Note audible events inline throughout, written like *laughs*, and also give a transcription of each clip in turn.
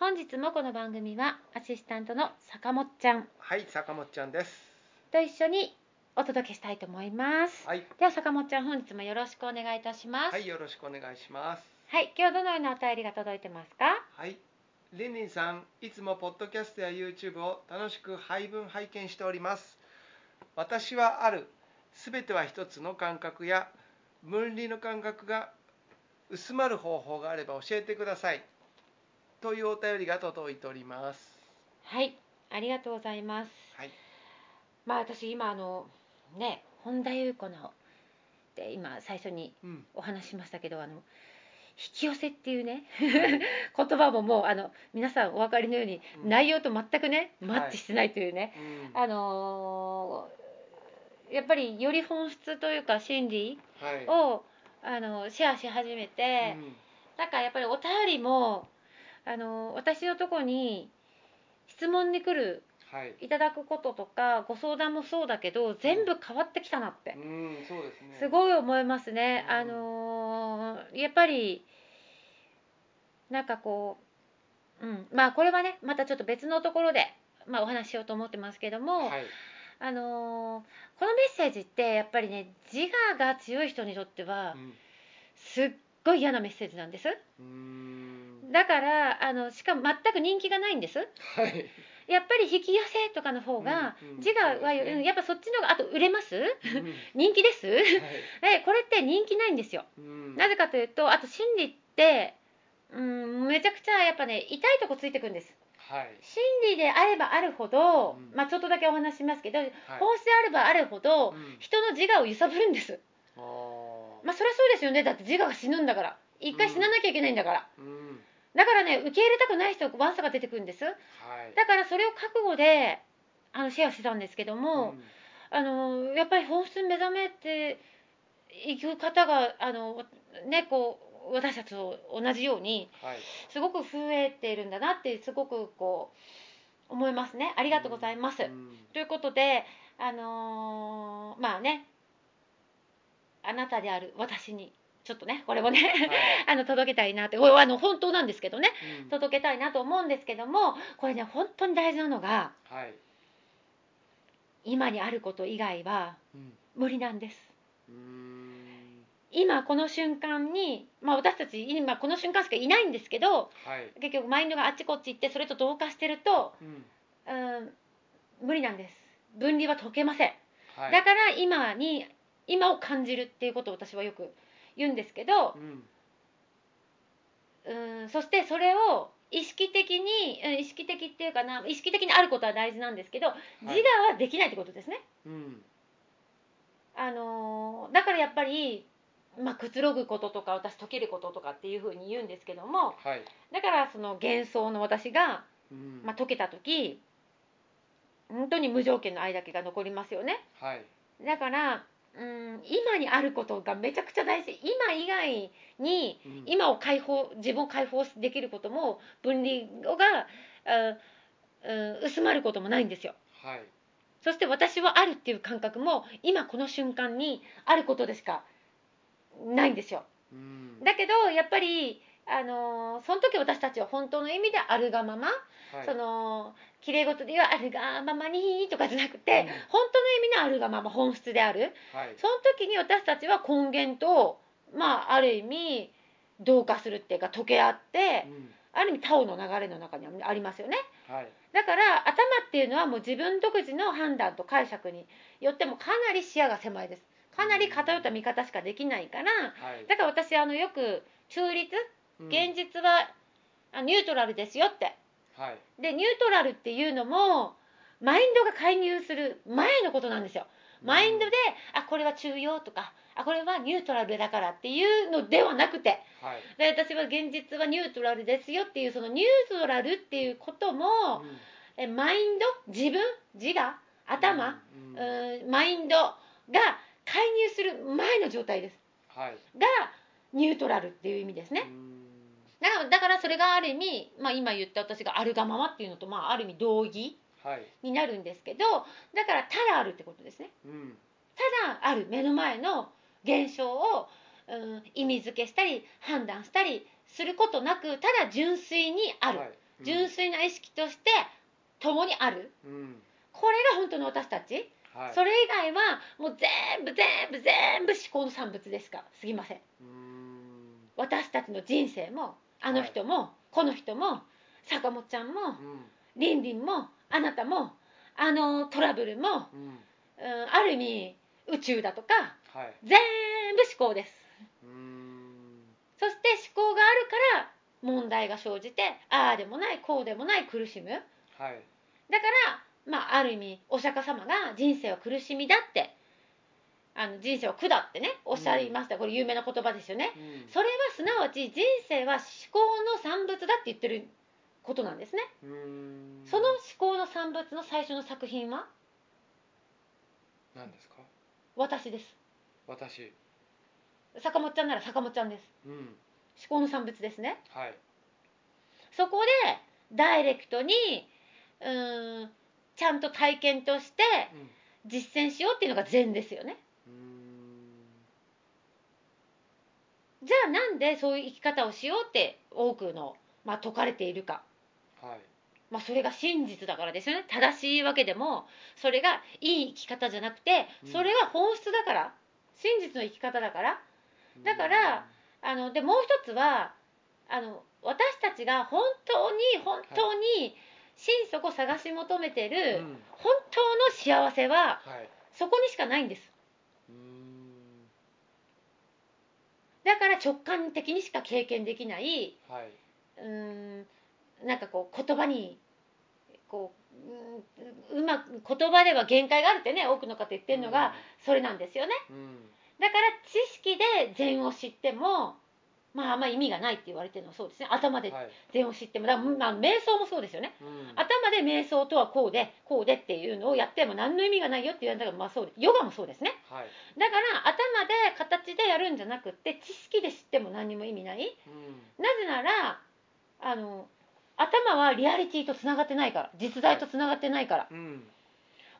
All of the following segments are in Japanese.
本日もこの番組はアシスタントの坂本ちゃんはい、坂本ちゃんです。と一緒にお届けしたいと思います。はい、では坂本ちゃん本日もよろしくお願いいたします。はい、よろしくお願いします。はい、今日どのようなお便りが届いてますか？はい、リンリンさん、いつもポッドキャストや YouTube を楽しく配分拝見しております。私はある、すべては一つの感覚や分離の感覚が薄まる方法があれば教えてください。というお便りが届いております。はい、ありがとうございます。はい、まあ私今あのね本田裕子ので今最初にうん、お話ししましたけどあの引き寄せっていうねはい *laughs* 言葉ももうあの皆さんお分かりのように、うん。内容と全くねはい。マッチしてないというね、うん、あのーやっぱりより本質というか心理はい、をあのシェアし始めて、うん。なんかやっぱりお便りもあの私のとこに質問に来るはい、いただくこととかご相談もそうだけど全部変わってきたなって。うん、そうですね。すごい思いますね。うん。あのーやっぱりなんかこう、うん、まあこれはねまたちょっと別のところで、まあ、お話ししようと思ってますけども、はい、あのーこのメッセージってやっぱりね自我が強い人にとってはうん。すっごい嫌なメッセージなんです。うーん、だからあのしかも全く人気がないんです。はい、やっぱり引き寄せとかの方がうんうん。自我は、ね。うんやっぱそっちの方があと売れます？うん。人気です？はい。えこれって人気ないんですよ。うん。なぜかというとあと心理ってうんめちゃくちゃやっぱね痛いとこついてくんです。はい、心理であればあるほど、うん。まあちょっとだけお話ししますけど、はい。本質であればあるほど、うん。人の自我を揺さぶるんです。あー。まあそりゃそうですよね。だって自我が死ぬんだから。一回死ななきゃいけないんだから、うん、だからね受け入れたくない人ワンサが出てくるんです。はい、だからそれを覚悟であのシェアしてたんですけども、うん。あのやっぱり本質に目覚めていく方があのねこう私たちと同じようにはい、すごく増えているんだなってすごくこう思いますね。ありがとうございます。うん。ということであのーまあねあなたである私にちょっとねこれもね、*laughs* あの届けたいなっておあの本当なんですけどねうん。届けたいなと思うんですけどもこれね本当に大事なのがはい、今にあること以外はうん。無理なんです。今この瞬間に、まあ、私たち今この瞬間しかいないんですけどはい、結局マインドがあっちこっち行ってそれと同化してるとうん。うん無理なんです。分離は解けません、はい、だから今に今を感じるっていうことを私はよく言うんですけどうんうんそしてそれを意識的にうん意識的っていうかな意識的にあることは大事なんですけど自我はできないってことですね、うん。あのーだからやっぱり、まあ、くつろぐこととか私解けることとかっていうふうに言うんですけどもはい、だからその幻想の私が、うん。まあ、解けた時本当に無条件の愛だけが残りますよね。はい、だからうん今にあることがめちゃくちゃ大事。今以外にうん。今を解放自分を解放できることも分離があうん薄まることもないんですよ。はい。そして私はあるっていう感覚も今この瞬間にあることでしかないんですよ。うん。だけどやっぱりあのーその時私たちは本当の意味であるがまま、はい。その綺麗事で言うあるがままにとかじゃなくて、うん。本当の意味のあるがまま本質である。はい。その時に私たちは根源とまあある意味同化するっていうか溶け合ってうん。ある意味タオの流れの中にありますよね。はい。だから頭っていうのはもう自分独自の判断と解釈によってもかなり視野が狭いです。かなり偏った見方しかできないからはい。だから私あのよく中立うん。現実はあニュートラルですよってはい。でニュートラルっていうのもマインドが介入する前のことなんですよ。マインドで、あこれは中庸とかあこれはニュートラルだからっていうのではなくて。はい。で私は現実はニュートラルですよっていうそのニュートラルっていうことも、うん。えマインド？自分？自我？頭、うん。ん。マインドが介入する前の状態です。はい。がニュートラルっていう意味ですね。うんだからだからそれがある意味、まあ、今言った私があるがままっていうのと、まあ、ある意味同義はい。になるんですけどだからただあるってことですね。うん。ただある目の前の現象を、うん、意味付けしたり判断したりすることなくただ純粋にある、はい。純粋な意識として共にある。うん。これが本当の私たち、はい。それ以外はもう全部全部全部思考の産物ですか。すぎません。うん。私たちの人生もあの人も、この人も坂本ちゃんもうん。りんりんもあなたもあのトラブルも、うん。うん、ある意味宇宙だとかはい。全部思考です。うん。そして思考があるから問題が生じてああでもないこうでもない苦しむ。はい。だから、まあ、ある意味お釈迦様が人生は苦しみだってあの人生は苦だってねおっしゃいました、これ有名な言葉ですよね。うん。それはすなわち人生は思考の産物だって言ってることなんですね。うん。その思考の産物の最初の作品は？何ですか？私です。私。坂本ちゃんなら坂本ちゃんです。うん。思考の産物ですね。はい。そこでダイレクトにうーんちゃんと体験としてうん。実践しようっていうのが禅ですよね。うんじゃあなんでそういう生き方をしようって多くの、まあ、説かれているか、はい。まあ、それが真実だからですよね。正しいわけでもそれがいい生き方じゃなくてうん。それが本質だから。真実の生き方だから。だからあのでもう一つはあの私たちが本当に本当に心底探し求めてうるん。本当の幸せははい。そこにしかないんですうんだから直感的にしか経験できないはい。うーんなんかこう言葉にこううんうまく言葉では限界があるってね多くの方言ってるのがそれなんですよね。うん。だから知識で禅を知ってもまああんま意味がないって言われてるのはそうですね。頭ではい。禅を知ってもだからまあ瞑想もそうですよね。うん。頭で瞑想とはこうでこうでっていうのをやっても何の意味がないよって言われたからまあそうですヨガもそうですね。はい。だから頭で形でやるんじゃなくって知識で知っても何にも意味ない。うん。なぜならあの頭はリアリティとつながってないから実在とつながってないから、うん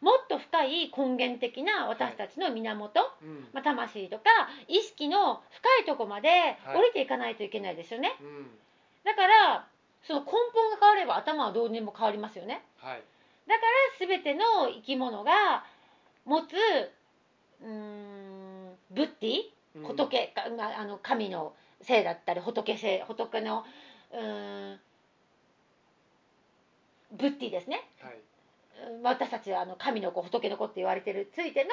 もっと深い根源的な私たちの源、うん。まあ、魂とか意識の深いとこまではい。降りていかないといけないですよね、うん。だからその根本が変われば頭はどうにも変わりますよね。はい。だから全ての生き物が持つうーんブッディうん。仏か、まあ、あの神の性だったり仏性仏のうーんブッディですね。はい。うん私たちはあの神の子仏の子って言われてるついての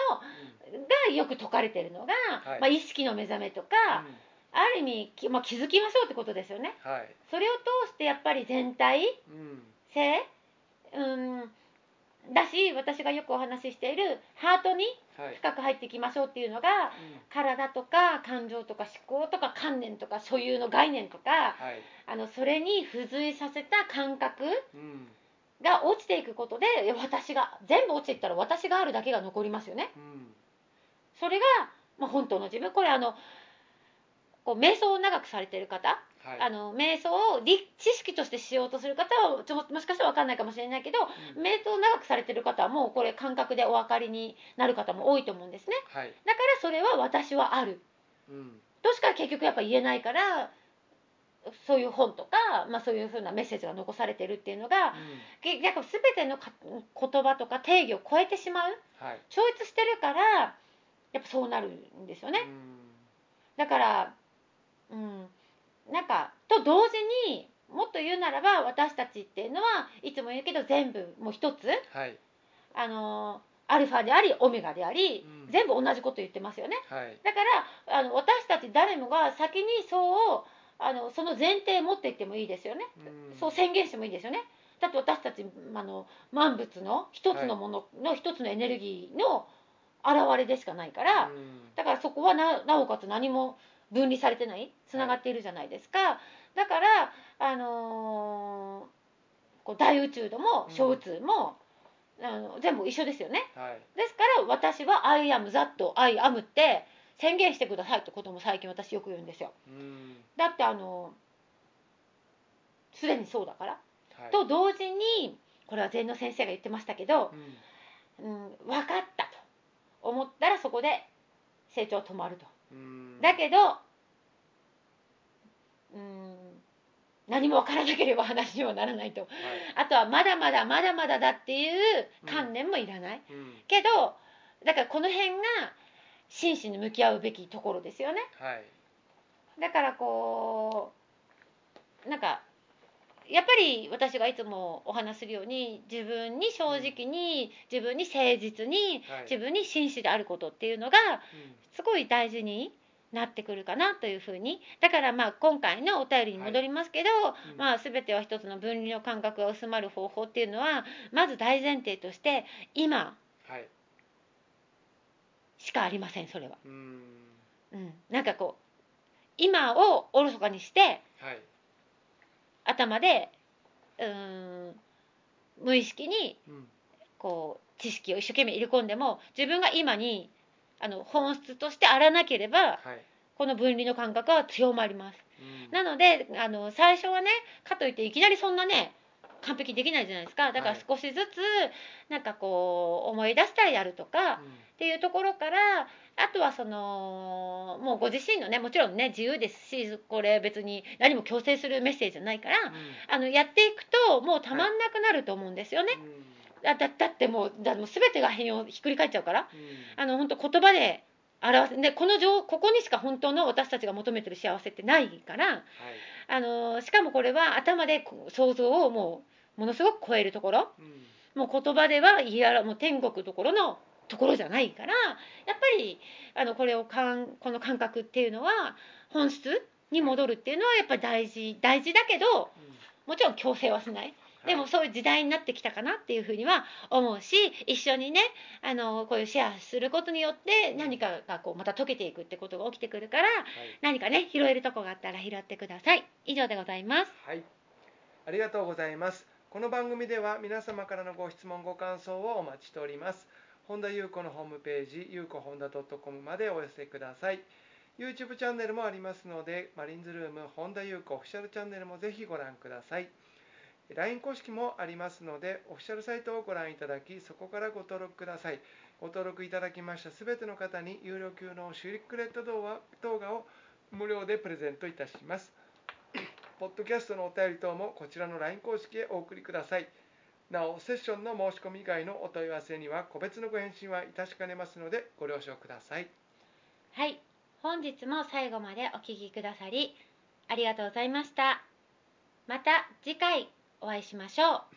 がよく説かれてるのが、はい。まあ、意識の目覚めとか、うん。ある意味、きまあ、気づきましょうってことですよね。はい。それを通してやっぱり全体うん性うん。だし私がよくお話ししているハートにはい。深く入っていきましょうっていうのが体とか感情とか思考とか観念とか所有の概念とかはい。あのそれに付随させた感覚うんが落ちていくことで私が全部落ちていったら私があるだけが残りますよね。うん。それが、まあ、本当の自分。これあのこう瞑想を長くされてる方。ははい。あの瞑想を理知識としてしようとする方はちょもしかしたら分かんないかもしれないけど、うん。瞑想を長くされてる方はもうこれ感覚でお分かりになる方も多いと思うんですね。はい。だからそれは私はある。うん。としか結局やっぱ言えないからそういう本とか、まあ、そういうふうなメッセージが残されてるっていうのが結局全てのか言葉とか定義を超えてしまうはい。超越してるからやっぱそうなるんですよね。うん。だから、うん、なんかと同時にもっと言うならば私たちっていうのはいつも言うけど全部もう一つはい。あのアルファでありオメガであり、うん。全部同じこと言ってますよね。はい。だからあの私たち誰もが先にそうあのその前提持っていってもいいですよね。うん。そう宣言してもいいですよね。だって私たちあの万物の一つのものの一つのエネルギーの現れでしかないから、うん。だからそこはななおかつ何も分離されてない。つながっているじゃないですか、だからあのーこう大宇宙度も小宇宙も、あの全部一緒ですよね。はい。ですから私は「I am that I am」って宣言してくださいってことも最近私よく言うんですよ。うん。だってあのすでにそうだから、はい。と同時にこれは禅の先生が言ってましたけど、うん。うん、分かったと思ったらそこで成長止まると。うん。だけどうん何も分からなければ話にはならないと。はい。あとはまだまだまだまだだっていう観念もいらない、うん。けどだからこの辺が真摯に向き合うべきところですよね。はい。だからこうなんかやっぱり私がいつもお話しするように自分に正直に自分に誠実にはい。自分に真摯であることっていうのがすごい大事になってくるかなというふうに。だからまあ今回のお便りに戻りますけど、うん。まあ、全ては一つの分離の感覚が薄まる方法っていうのはまず大前提として今はいしかありませんそれは、うん。うん、なんかこう今をおろそかにしてはい。頭でうーん無意識にうん。こう知識を一生懸命入れ込んでも自分が今にあの本質としてあらなければはい。この分離の感覚は強まります。うん。なのであの最初はねかといっていきなりそんなね完璧にできないじゃないですか。だからはい少しずつなんかこう思い出したらやるとかっていうところからあとはそのもうご自身のねもちろんね自由ですしこれ別に何も強制するメッセージじゃないからうん。あのやっていくともうたまんなくなると思うんですよね。だだだってもうだもう全てが変容ひっくり返っちゃうからうん。あの本当言葉で表せでこの情ここにしか本当の私たちが求めてる幸せってないからはい。あのしかもこれは頭で想像をもうものすごく超えるところ。うん。もう言葉では言い表もう天国どころのところじゃないからやっぱりあのこれをかんこの感覚っていうのは本質に戻るっていうのはやっぱり大事大事だけどもちろん強制はしない。でもそういう時代になってきたかなっていうふうには思うし一緒にねあのこういうシェアすることによって何かがこうまた解けていくってことが起きてくるからはい。何かね拾えるとこがあったら拾ってください。以上でございます。はい、ありがとうございます。この番組では皆様からのご質問ご感想をお待ちしております。本田裕子のホームページ、ゆうこ本田 .com までお寄せください。YouTube チャンネルもありますので、マリンズルーム本田裕子オフィシャルチャンネルもぜひご覧ください。LINE 公式もありますので、オフィシャルサイトをご覧いただき、そこからご登録ください。ご登録いただきましたすべての方に有料級のシュリックレット動画を無料でプレゼントいたします。ポッドキャストのお便り等もこちらの LINE 公式へお送りください。なお、セッションの申し込み以外のお問い合わせには個別のご返信はいたしかねますのでご了承ください。はい本日も最後までお聞きくださりありがとうございましたまた次回お会いしましょう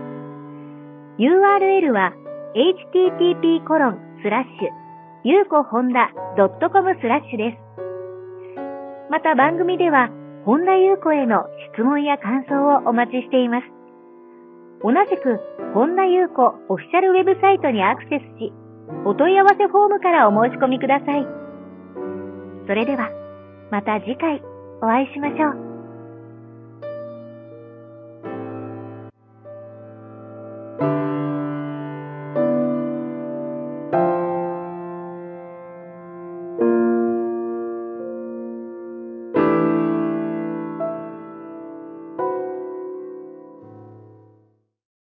URL は http コロンスラッシュゆうこほんだ .com スラッシュです。また番組では、本田優子への質問や感想をお待ちしています。同じく、本田優子オフィシャルウェブサイトにアクセスし、お問い合わせフォームからお申し込みください。それでは、また次回お会いしましょう。